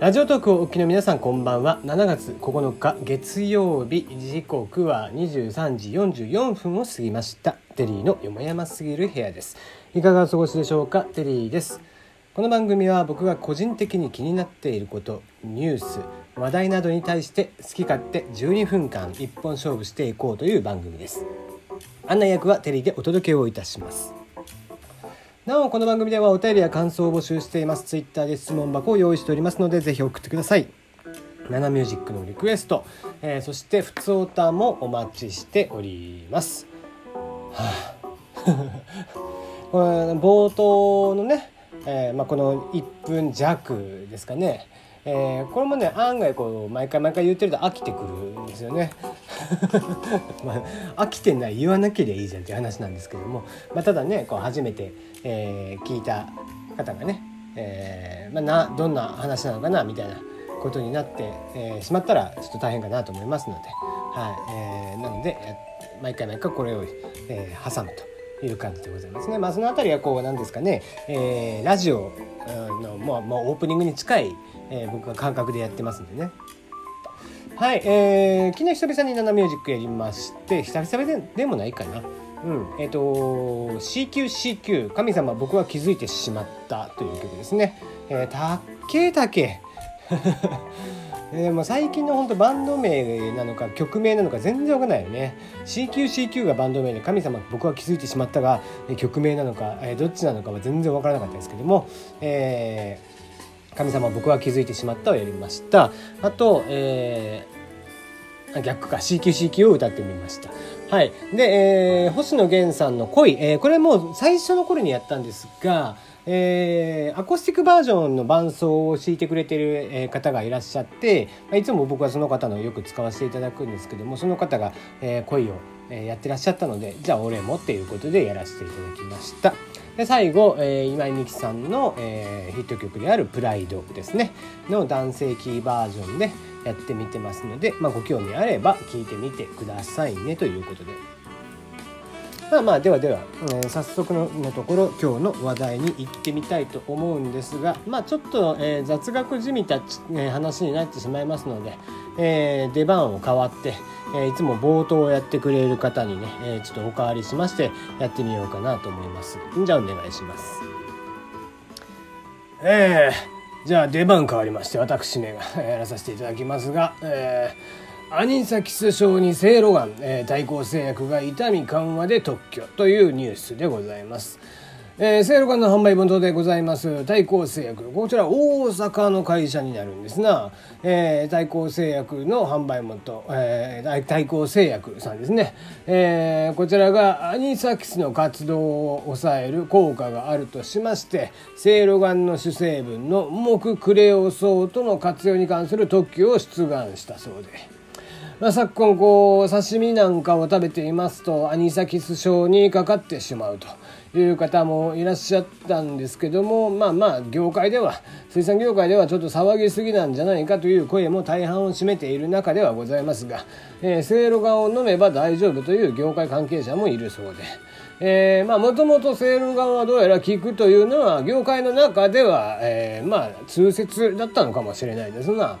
ラジオトークをお聞きの皆さんこんばんは。7月9日月曜日時刻は23時44分を過ぎました。テリーのよもやますぎる部屋です。いかがお過ごしでしょうか？テリーです。この番組は僕が個人的に気になっていることニュース話題などに対して好き勝手12分間一本勝負していこうという番組です。案内役はテリーでお届けをいたします。なおこの番組ではお便りや感想を募集しています。ツイッターで質問箱を用意しておりますのでぜひ送ってください。ナナミュージックのリクエスト、えー、そしてふつおたもお待ちしております、はあ、これ冒頭のね、えーまあ、この1分弱ですかね。えー、これもね案外こう毎回毎回言ってると飽きてくるんですよね。まあ、飽きてない言わなければいいじゃんっていう話なんですけども、まあ、ただねこう初めて、えー、聞いた方がね、えーまあ、などんな話なのかなみたいなことになって、えー、しまったらちょっと大変かなと思いますので、はいえー、なので毎回毎回これを、えー、挟むという感じでございますね。まあ、その辺りはこうなんですかね、えー、ラジオの、まあ、まあ、オープニングに近いえー、僕は感覚でやってますんでね。はい、えー、昨日久々にナナミュージックやりまして久々ででもないかな。うん。えっ、ー、と CQCQ 神様僕は気づいてしまったという曲ですね。えー、たけたけでも最近の本当バンド名なのか曲名なのか全然わかんないよね。CQCQ がバンド名で神様僕は気づいてしまったが曲名なのかどっちなのかは全然わからなかったですけども、えー神様僕は気づいてしまったをやりました。あと、えー、逆か。CQCQ を歌ってみました。はい。で、えー、星野源さんの恋、えー、これもう最初の頃にやったんですがえー、アコースティックバージョンの伴奏を敷いてくれてる、え方がいらっしゃって、ま、いつも僕はその方のよく使わせていただくんですけどもその方が、えー、恋を、えやってらっしゃったのでじゃあ俺もっていうことでやらせていただきました。で最後、えー、今井美樹さんの、えー、ヒット曲である「プライドですね。の男性キーバージョンでやってみてますので、まあ、ご興味あれば聞いてみてくださいねということで。まあまあではでは、え、早速のところ今日の話題に行ってみたいと思うんですがまあちょっと、え、雑学じみた、え、話になってしまいますので、え、出番を変わって、え、いつも冒頭をやってくれる方にね、え、ちょっとお代わりしましてやってみようかなと思いますじゃあお願いしますえー、じゃあ出番変わりまして私めがやらさせていただきますが、えー、アニサキス症にせいろがん、えー、対抗製薬が痛み緩和で特許というニュースでございます。えー、セール館の販売元でございます。対抗製薬。こちら大阪の会社になるんですが、えー、対抗製薬の販売元、えー、対抗製薬さんですね、えー、こちらがアニサキスの活動を抑える効果があるとしましてセイロガンの主成分の木クレオソートの活用に関する特許を出願したそうで。まあ、昨今こう刺身なんかを食べていますとアニサキス症にかかってしまうと。いう方もいらっしゃったんですけどもまあまあ業界では水産業界ではちょっと騒ぎすぎなんじゃないかという声も大半を占めている中ではございますが、えー、せいろがを飲めば大丈夫という業界関係者もいるそうで。えー、まあもともとセール側はどうやら効くというのは業界の中では、えー、まあ通説だったのかもしれないですが、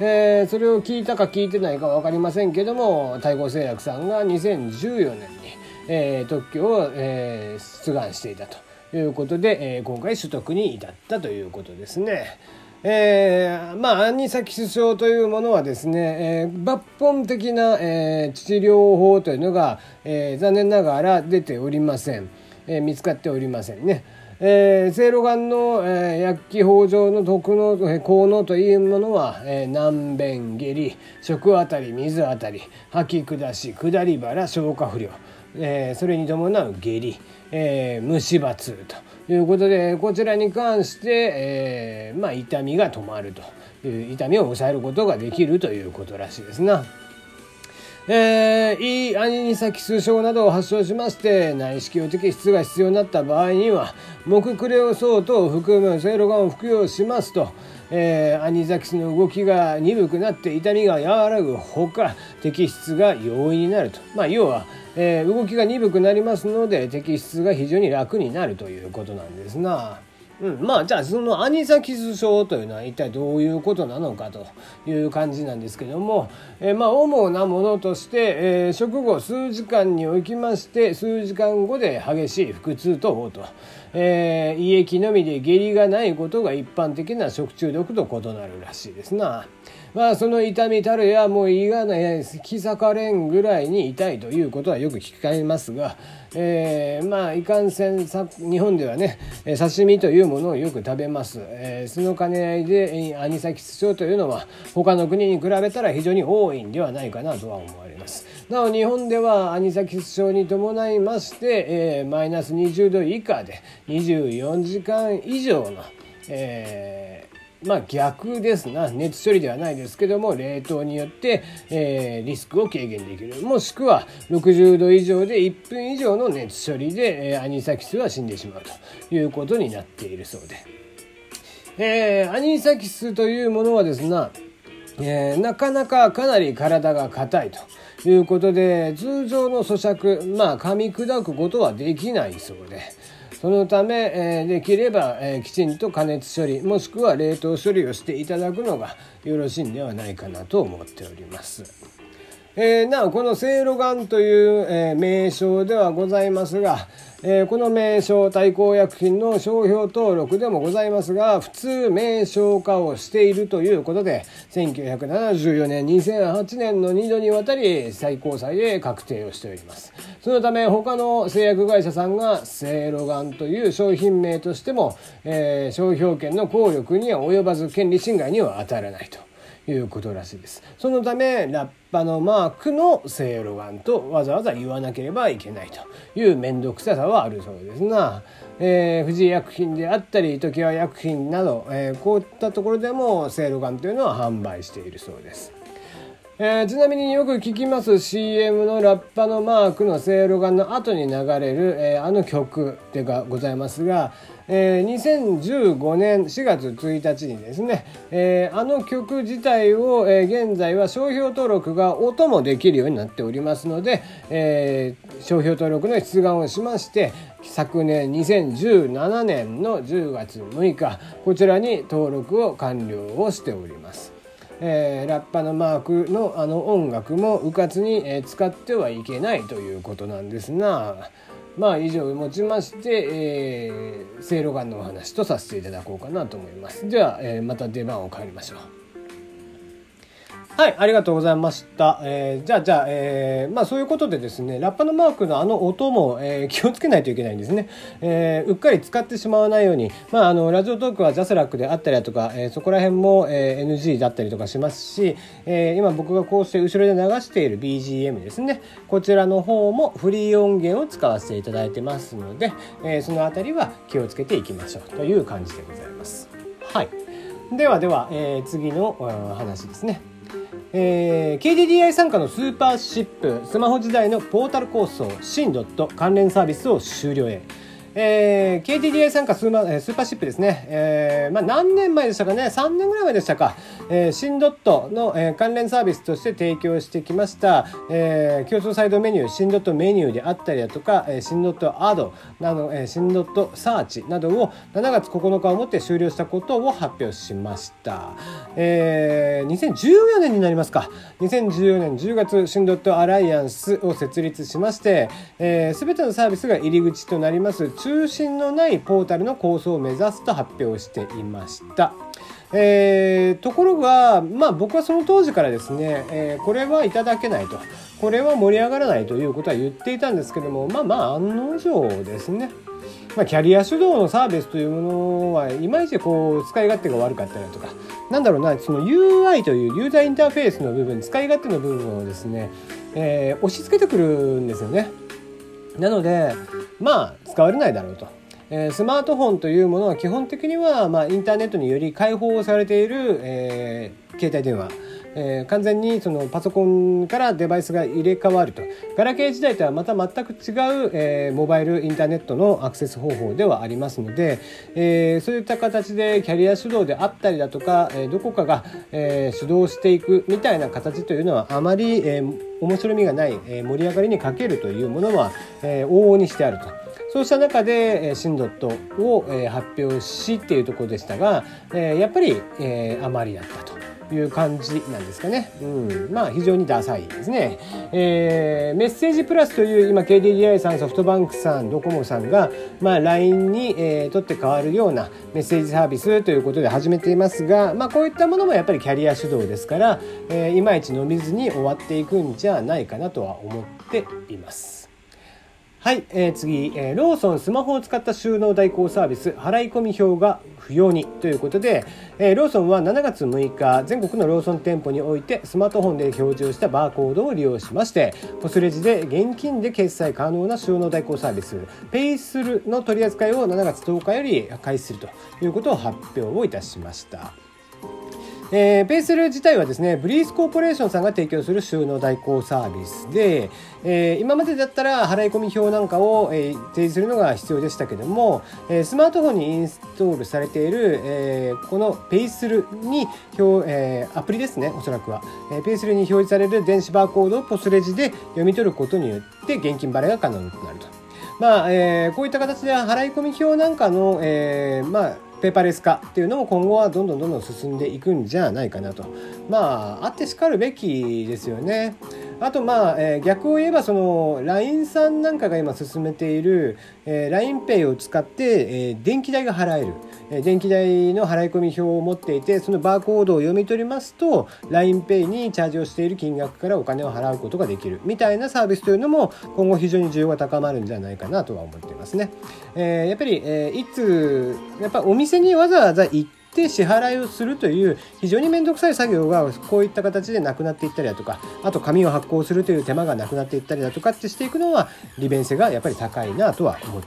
えー、それを聞いたか聞いてないか分かりませんけども太鼓製薬さんが2014年にえ、特許を、え、出願していたということで、え、今回取得に至ったということですね。えー、まあアニサキス症というものはですね、えー、抜本的な、えー、治療法というのが、えー、残念ながら出ておりません、えー、見つかっておりませんね。えー、セいろがんの、えー、薬機法上の毒の、えー、効能というものは、えー、軟便下痢食あたり水あたり吐き下し下り腹消化不良えー、それに伴う下痢、えー、虫歯痛ということでこちらに関して、えー、まあ、痛みが止まるという痛みを抑えることができるということらしいですな。えー、アニニサキス症などを発症しまして内視鏡摘出が必要になった場合には木クレオソートを含むセいろがんを服用しますと、えー、アニサキスの動きが鈍くなって痛みが和らぐほか摘出が容易になると、まあ、要はえー、動きが鈍くなりますので摘出が非常に楽になるということなんですな。うん、まあじゃあそのアニサキス症というのは一体どういうことなのかという感じなんですけども、えー、まあ主なものとして、えー、食後数時間におきまして数時間後で激しい腹痛と嘔吐、えー、胃液のみで下痢がないことが一般的な食中毒と異なるらしいですな。まあその痛みたるやもう胃がね引き裂かれんぐらいに痛いということはよく聞かれますが、えー、まあいかんせんさ日本ではね刺身というものをよく食べます、えー、その兼ね合いでアニサキス症というのは他の国に比べたら非常に多いんではないかなとは思われます。なお日本ではアニサキス症に伴いまして、えー、マイナス20度以下で24時間以上の、えーまあ逆ですな。熱処理ではないですけども冷凍によって、えー、リスクを軽減できる。もしくは60度以上で1分以上の熱処理で、えー、アニサキスは死んでしまうと。いうことになっているそうで、えー、アニサキスというものはですな、えー、なかなかかなり体が硬いと。いうことで通常の咀嚼まあ噛み砕くことはできないそうで。そのため、えー、できれば、えー、きちんと加熱処理もしくは冷凍処理をしていただくのがよろしいんではないかなと思っております。えー、なおこのせいろがんという、えー、名称ではございますが、えー、この名称対抗薬品の商標登録でもございますが普通名称化をしているということで1974年2008年の2度にわたり最高裁で確定をしております。そのため他の製薬会社さんがセイロガンという商品名としても、えー、商標権の効力には及ばず権利侵害には当たらないと。いうことらしいですそのためラッパのマークのセイロガンとわざわざ言わなければいけないという面倒くささはあるそうですが、えー、富士薬品であったり常盤薬品など、えー、こういったところでもセイロガンというのは販売しているそうです。えー、ちなみによく聞きます CM のラッパのマークのせいろがの後に流れる、えー、あの曲でがございますが、えー、2015年4月1日にですね、えー、あの曲自体を、えー、現在は商標登録が音もできるようになっておりますので、えー、商標登録の出願をしまして昨年2017年の10月6日こちらに登録を完了をしております。えー、ラッパのマークのあの音楽もうかつに、え、使ってはいけないということなんですがまあ以上をもちまして、えー、せいろがんのお話とさせていただこうかなと思います。では、えー、また出番を変えましょう。はい、ありがとうございました。えー、じゃあ、じゃあ、えー、まあそういうことでですね、ラッパのマークのあの音も、えー、気をつけないといけないんですね。えー、うっかり使ってしまわないように、まああの、ラジオトークはジャスラックであったりだとか、えー、そこら辺も、えー、NG だったりとかしますし、えー、今僕がこうして後ろで流している BGM ですね、こちらの方もフリー音源を使わせていただいてますので、えー、そのあたりは気をつけていきましょうという感じでございます。はい。ではでは、えー、次の話ですね。えー、KDDI 参加のスーパーシップスマホ時代のポータル構想新ドット関連サービスを終了へ。えー、KDDI 参加スーパースーパーシップですね、えーまあ、何年前でしたかね？3年ぐらい前でしたか、えー、新ドットの、えー、関連サービスとして提供してきました、えー、競争サイドメニュー新ドットメニューであったりだとか、えー、新ドットアドなど、えー、新ドットサーチなどを7月9日をもって終了したことを発表しました、えー、2014年になりますか2014年10月新ドットアライアンスを設立しまして、えー、てのサービスが入り口となります中心のないポータルの構想を目指すと発表していました。えー、ところが、まあ、僕はその当時からですね、えー、これはいただけないとこれは盛り上がらないということは言っていたんですけどもまあまあ案の定ですね。まあ、キャリア主導のサービスというものはいまいちこう使い勝手が悪かったりとかなんだろうなその UI というユーザーインターフェースの部分使い勝手の部分をですね、えー、押し付けてくるんですよね。なのでまあ使われないだろうと。え、スマートフォンというものは基本的には、ま、インターネットにより開放されている、え、携帯電話えー、完全にそのパソコンからデバイスが入れ替わるとガラケー時代とはまた全く違う、えー、モバイルインターネットのアクセス方法ではありますので、えー、そういった形でキャリア主導であったりだとか、え、どこかが、え、主導していくみたいな形というのはあまり、え、面白みがない、え、盛り上がりに欠けるというものは、え、往々にしてあると。そうした中で、えー、シンドットを、えー、発表しっていうところでしたが、えー、やっぱり、えー、余りだったと。いう感じなんですかね。うん、まあ非常にダサいですね。えー、メッセージプラスという今 KDDI さん、ソフトバンクさん、ドコモさんがまあ LINE に、えー、取って変わるようなメッセージサービスということで始めていますが、まあこういったものもやっぱりキャリア主導ですから、えー、いまいち伸びずに終わっていくんじゃないかなとは思っています。はい、えー、次、えー、ローソンスマホを使った収納代行サービス払い込み表が不要にということで、えー、ローソンは7月6日全国のローソン店舗においてスマートフォンで表示をしたバーコードを利用しましてポスレジで現金で決済可能な収納代行サービスペイスルの取り扱いを7月10日より開始するということを発表をいたしました。えー、ペイスル自体はですねブリースコーポレーションさんが提供する収納代行サービスで、えー、今までだったら払い込み表なんかを、えー、提示するのが必要でしたけども、えー、スマートフォンにインストールされている、えー、このペイスルに表、えー、アプリですねおそらくは、えー、ペイスルに表示される電子バーコードをポスレジで読み取ることによって現金払いが可能になると。まあえー、こういった形で払い込み表なんかの、えーまあ、ペーパーレス化っていうのも今後はどんどんどんどん進んでいくんじゃないかなとまああってしかるべきですよね。あとまあ、えー、逆を言えばその LINE さんなんかが今進めている、えー、LINEPay を使って、えー、電気代が払える、えー、電気代の払い込み表を持っていてそのバーコードを読み取りますと LINEPay にチャージをしている金額からお金を払うことができるみたいなサービスというのも今後非常に需要が高まるんじゃないかなとは思っていますね。えー、やっぱり、えー、いつやっぱお店にわざわざ行ってって支払いをするという非常に面倒くさい作業がこういった形でなくなっていったりだとかあと紙を発行するという手間がなくなっていったりだとかってしていくのは利便性がやっぱり高いなとは思って